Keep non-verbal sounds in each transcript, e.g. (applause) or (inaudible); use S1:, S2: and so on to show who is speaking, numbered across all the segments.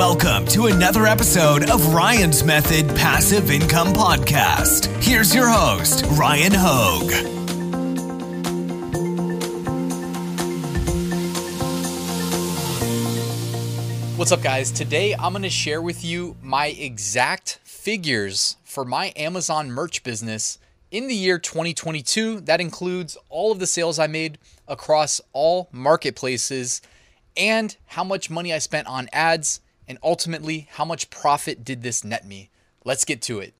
S1: Welcome to another episode of Ryan's Method Passive Income Podcast. Here's your host, Ryan Hogue.
S2: What's up, guys? Today I'm going to share with you my exact figures for my Amazon merch business in the year 2022. That includes all of the sales I made across all marketplaces and how much money I spent on ads and ultimately how much profit did this net me. Let's get to it.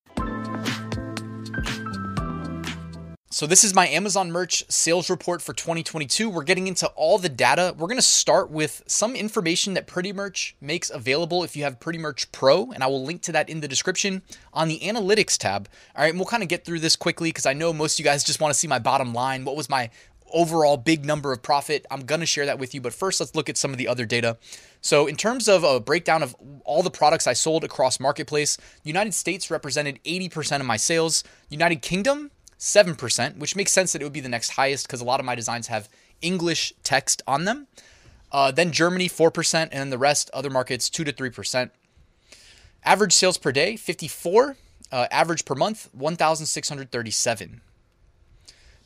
S2: So, this is my Amazon merch sales report for 2022. We're getting into all the data. We're going to start with some information that Pretty Merch makes available if you have Pretty Merch Pro, and I will link to that in the description on the analytics tab. All right, and we'll kind of get through this quickly because I know most of you guys just want to see my bottom line. What was my overall big number of profit? I'm going to share that with you, but first, let's look at some of the other data. So, in terms of a breakdown of all the products I sold across Marketplace, United States represented 80% of my sales, United Kingdom, 7%, which makes sense that it would be the next highest because a lot of my designs have English text on them. Uh, then Germany, 4%, and then the rest, other markets, 2 to 3%. Average sales per day, 54. Uh, average per month, 1,637.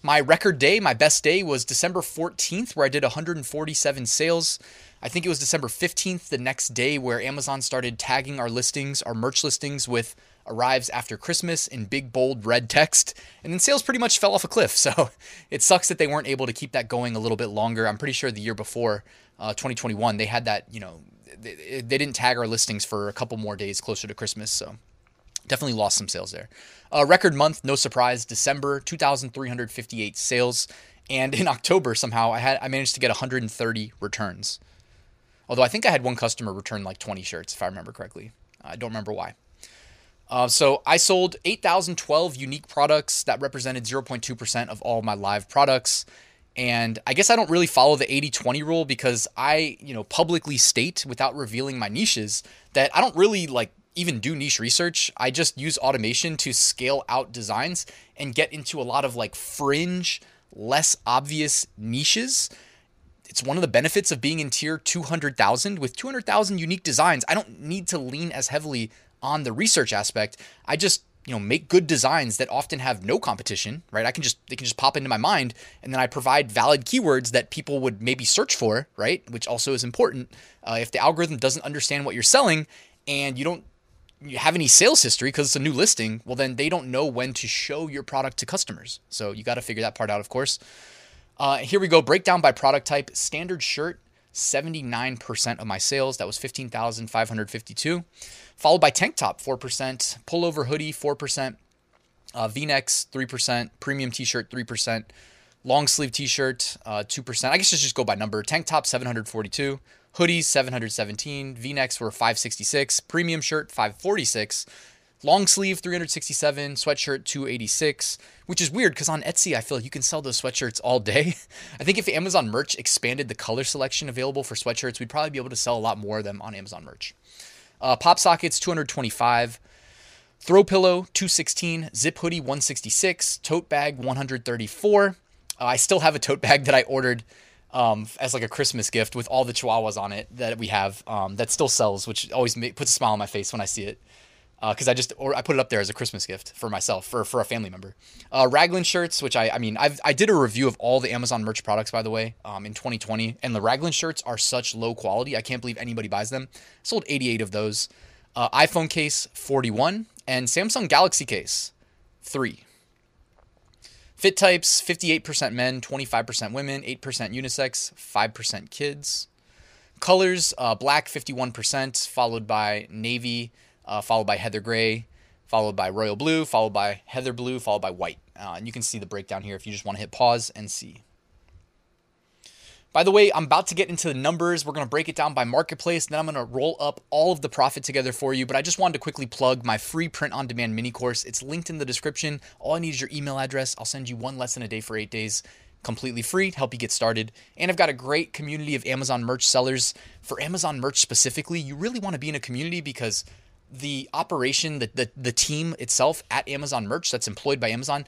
S2: My record day, my best day was December 14th, where I did 147 sales. I think it was December 15th, the next day, where Amazon started tagging our listings, our merch listings, with arrives after Christmas in big, bold red text. And then sales pretty much (laughs) fell off a cliff. So it sucks that they weren't able to keep that going a little bit longer. I'm pretty sure the year before, uh, 2021, they had that, you know, they, they didn't tag our listings for a couple more days closer to Christmas. So definitely lost some sales there. Uh, record month, no surprise, December, 2,358 sales. And in (laughs) October, somehow, I had I managed to get 130 returns. Although I think I had one customer return like 20 shirts, if I remember correctly. I don't remember why. Uh, so I sold 8,012 unique products. That represented 0.2% of all my live products. And I guess I don't really follow the 80-20 rule because I, you know, publicly state without revealing my niches that I don't really like even do niche research. I just use automation to scale out designs and get into a lot of like fringe, less obvious niches. It's one of the benefits of being in tier 200,000 with 200,000 unique designs. I don't need to lean as heavily on the research aspect. I just you know make good designs that often have no competition right i can just they can just pop into my mind and then i provide valid keywords that people would maybe search for right which also is important uh, if the algorithm doesn't understand what you're selling and you don't have any sales history because it's a new listing well then they don't know when to show your product to customers. So you got to figure that part out of course. Uh, here we go breakdown by product type. Standard shirt 79% of my sales. That was 15552 followed by tank top 4%, pullover hoodie 4%, uh, V-necks 3%, premium t-shirt 3%, long sleeve t-shirt uh, 2%. I guess just go by number. Tank top 742, hoodies 717, V-necks were 566, premium shirt 546, long sleeve 367, sweatshirt 286, which is weird because on Etsy I feel like you can sell those sweatshirts all day. (laughs) I think if Amazon merch expanded the color selection available for sweatshirts, we'd probably be able to sell a lot more of them on Amazon merch. Uh, pop sockets 225. Throw pillow 216. Zip hoodie 166. Tote bag 134. Uh, I still have a tote bag (laughs) that I ordered um, as like a Christmas gift with all the chihuahuas on it that we have um, that still sells, which always puts a smile on my face when I see it because uh, I just or I put it up there as a Christmas gift for myself for for a family member. Uh, Raglan shirts, which I I mean i I did a review of all the Amazon merch products by the way um, in 2020, and the Raglan shirts are such low quality. I can't believe anybody buys them. Sold 88 of those. Uh, iPhone case 41 and Samsung Galaxy case three. Fit types 58% men, 25% women, 8% unisex, 5% kids. Colors uh, black 51%, followed by navy uh, followed by heather gray, followed by royal blue, followed by heather blue, followed by white. Uh, and you can see the breakdown here if you just want to hit pause and see. By the way, I'm about to get into the numbers. We're going to break it down by marketplace. Then I'm going to roll up all of the profit together for you. But I just wanted to quickly plug my free print on demand mini course. It's linked in the description. All I need is your email address. I'll send you one lesson a day for eight days, completely free to help you get started. And I've got a great community of Amazon merch sellers. For Amazon merch specifically, you really want to be in a community because the operation, the, the, the team itself at Amazon Merch that's employed by Amazon,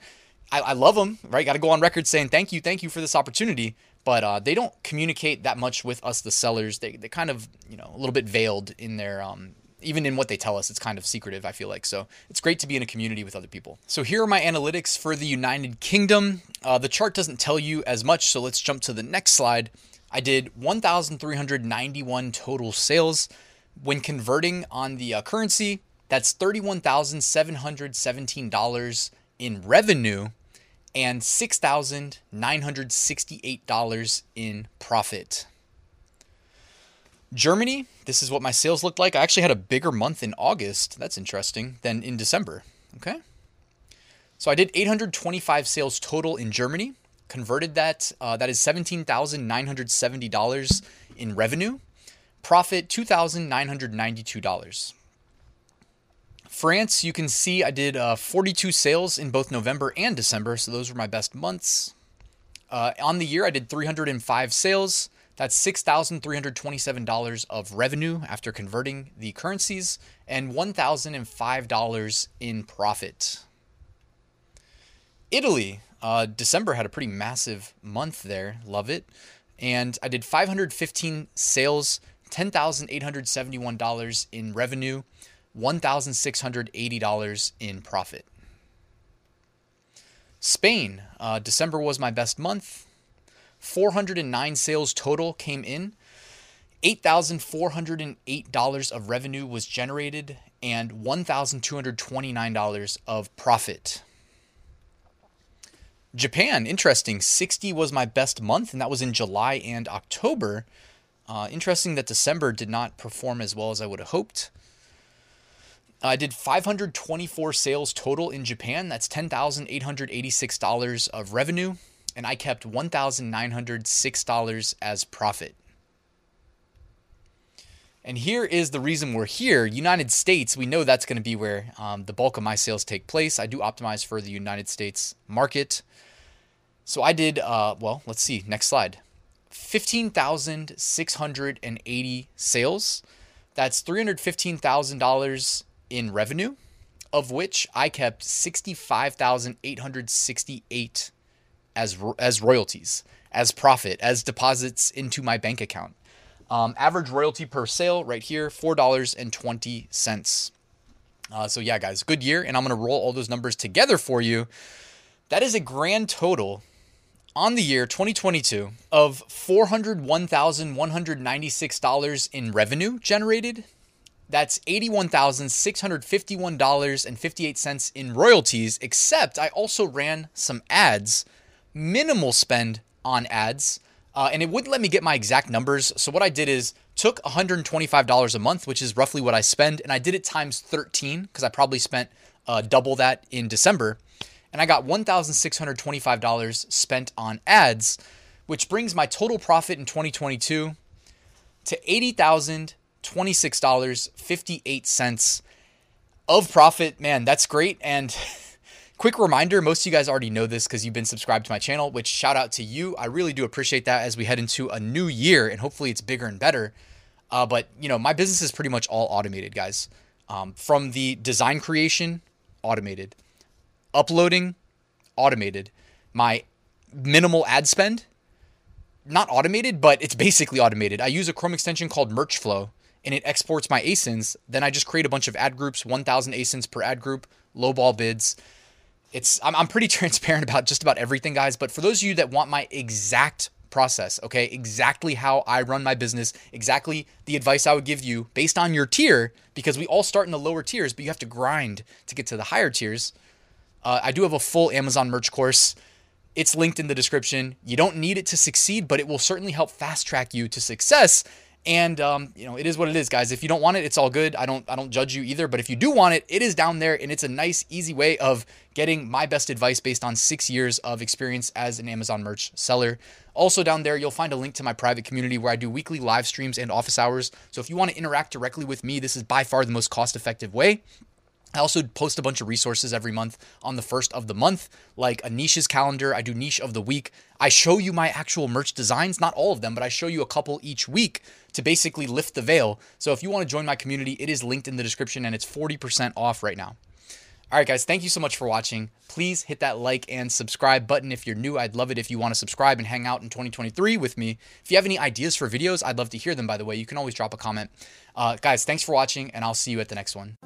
S2: I, I love them, right? Got to go on record saying thank you, thank you for this opportunity. But uh, they don't communicate that much with us, the sellers. They they kind of you know a little bit veiled in their um, even in what they tell us, it's kind of secretive, I feel like. So it's great to be in a community with other people. So here are my analytics for the United Kingdom. Uh, the chart doesn't tell you as much, so let's jump to the next slide. I did 1,391 total sales. When converting on the uh, currency, that's $31,717 in revenue and $6,968 in profit. Germany, this is what my sales looked like. I actually had a bigger month in August. That's interesting than in December. Okay. So I did 825 sales total in Germany. Converted that, uh, that is $17,970 in revenue. Profit $2,992. France, you can see I did uh, 42 sales in both November and December, so those were my best months. Uh, on the year, I did 305 sales. That's $6,327 of revenue after converting the currencies and $1,005 in profit. Italy, uh, December had a pretty massive month there. Love it. And I did 515 sales, $10,871 in revenue, $1,680 in profit. Spain, uh, December was my best month. 409 sales total came in. $8,408 of revenue was generated and $1,229 of profit. Japan, interesting. 60 was my best month, and that was in July and October. Uh, interesting that December did not perform as well as I would have hoped. I did 524 sales total in Japan. That's $10,886 of revenue and I kept $1,906 as profit. And here is the reason we're here. United States, we know that's going to be where um, the bulk of my sales take place. I do optimize for the United States market. So I did, uh, well, let's see, next slide. 15,680 sales. That's $315,000 in revenue, of which I kept 65,868 as as royalties, as profit, as deposits into my bank account. Um, average royalty per sale right here, four dollars and twenty cents. Uh, so yeah, guys, good year, and I'm gonna roll all those numbers together for you. That is a grand total on the year 2022 of $401,196 in revenue generated. That's $81,651.58 in royalties, except I also ran some ads minimal spend on ads. Uh, and it wouldn't let me get my exact numbers. So what I did is took $125 a month, which is roughly what I spend, and I did it times 13 because I probably spent uh, double that in December. And I got $1,625 spent on ads, which brings my total profit in 2022 to $80,026.58 of profit. Man, that's great. And (laughs) Quick reminder most of you guys already know this because you've been subscribed to my channel, which shout out to you. I really do appreciate that as we head into a new year and hopefully it's bigger and better. Uh, but, you know, my business is pretty much all automated, guys. Um, from the design creation, automated, uploading, automated, my minimal ad spend, not automated, but it's basically automated. I use a Chrome extension called Merchflow and it exports my ASINs. Then I just create a bunch of ad groups, 1,000 ASINs per ad group, lowball bids it's I'm, I'm pretty (laughs) transparent about just about everything, guys. But for those of you that want my exact process, okay, exactly how I run my business, exactly the advice I would give you based on your tier, because we all start in the lower tiers, but you have to grind to get to the higher tiers. Uh, I do have a full Amazon merch course. It's linked in the description. You don't need it to succeed, but it will certainly help fast track you to success. And um, you know, it is what it is, guys. If you don't want it, it's all good. I don't I don't judge you either. But if you do want it, it is down there, and it's a nice, easy way of getting my best advice based on six years of experience as an Amazon merch seller. Also down there, you'll find a link to my private community where I do weekly live streams and office hours. So if you want to interact directly with me, this is by far the most cost-effective way. I also post a bunch of resources every month on the first of the month, like a niches calendar. I do niche of the week. I show you my actual merch designs, not all of them, but I show you a couple each week to basically lift the veil. So if you want to join my community, it is linked in the description and it's 40% off right now. All right, guys, thank you so much for watching. Please hit that like and subscribe button if you're new. I'd love it if you want to subscribe and hang out in 2023 with me. If you have any ideas for videos, I'd love to hear them, by the way. You can always drop a comment. Uh, guys, thanks for watching, and I'll see you at the next one.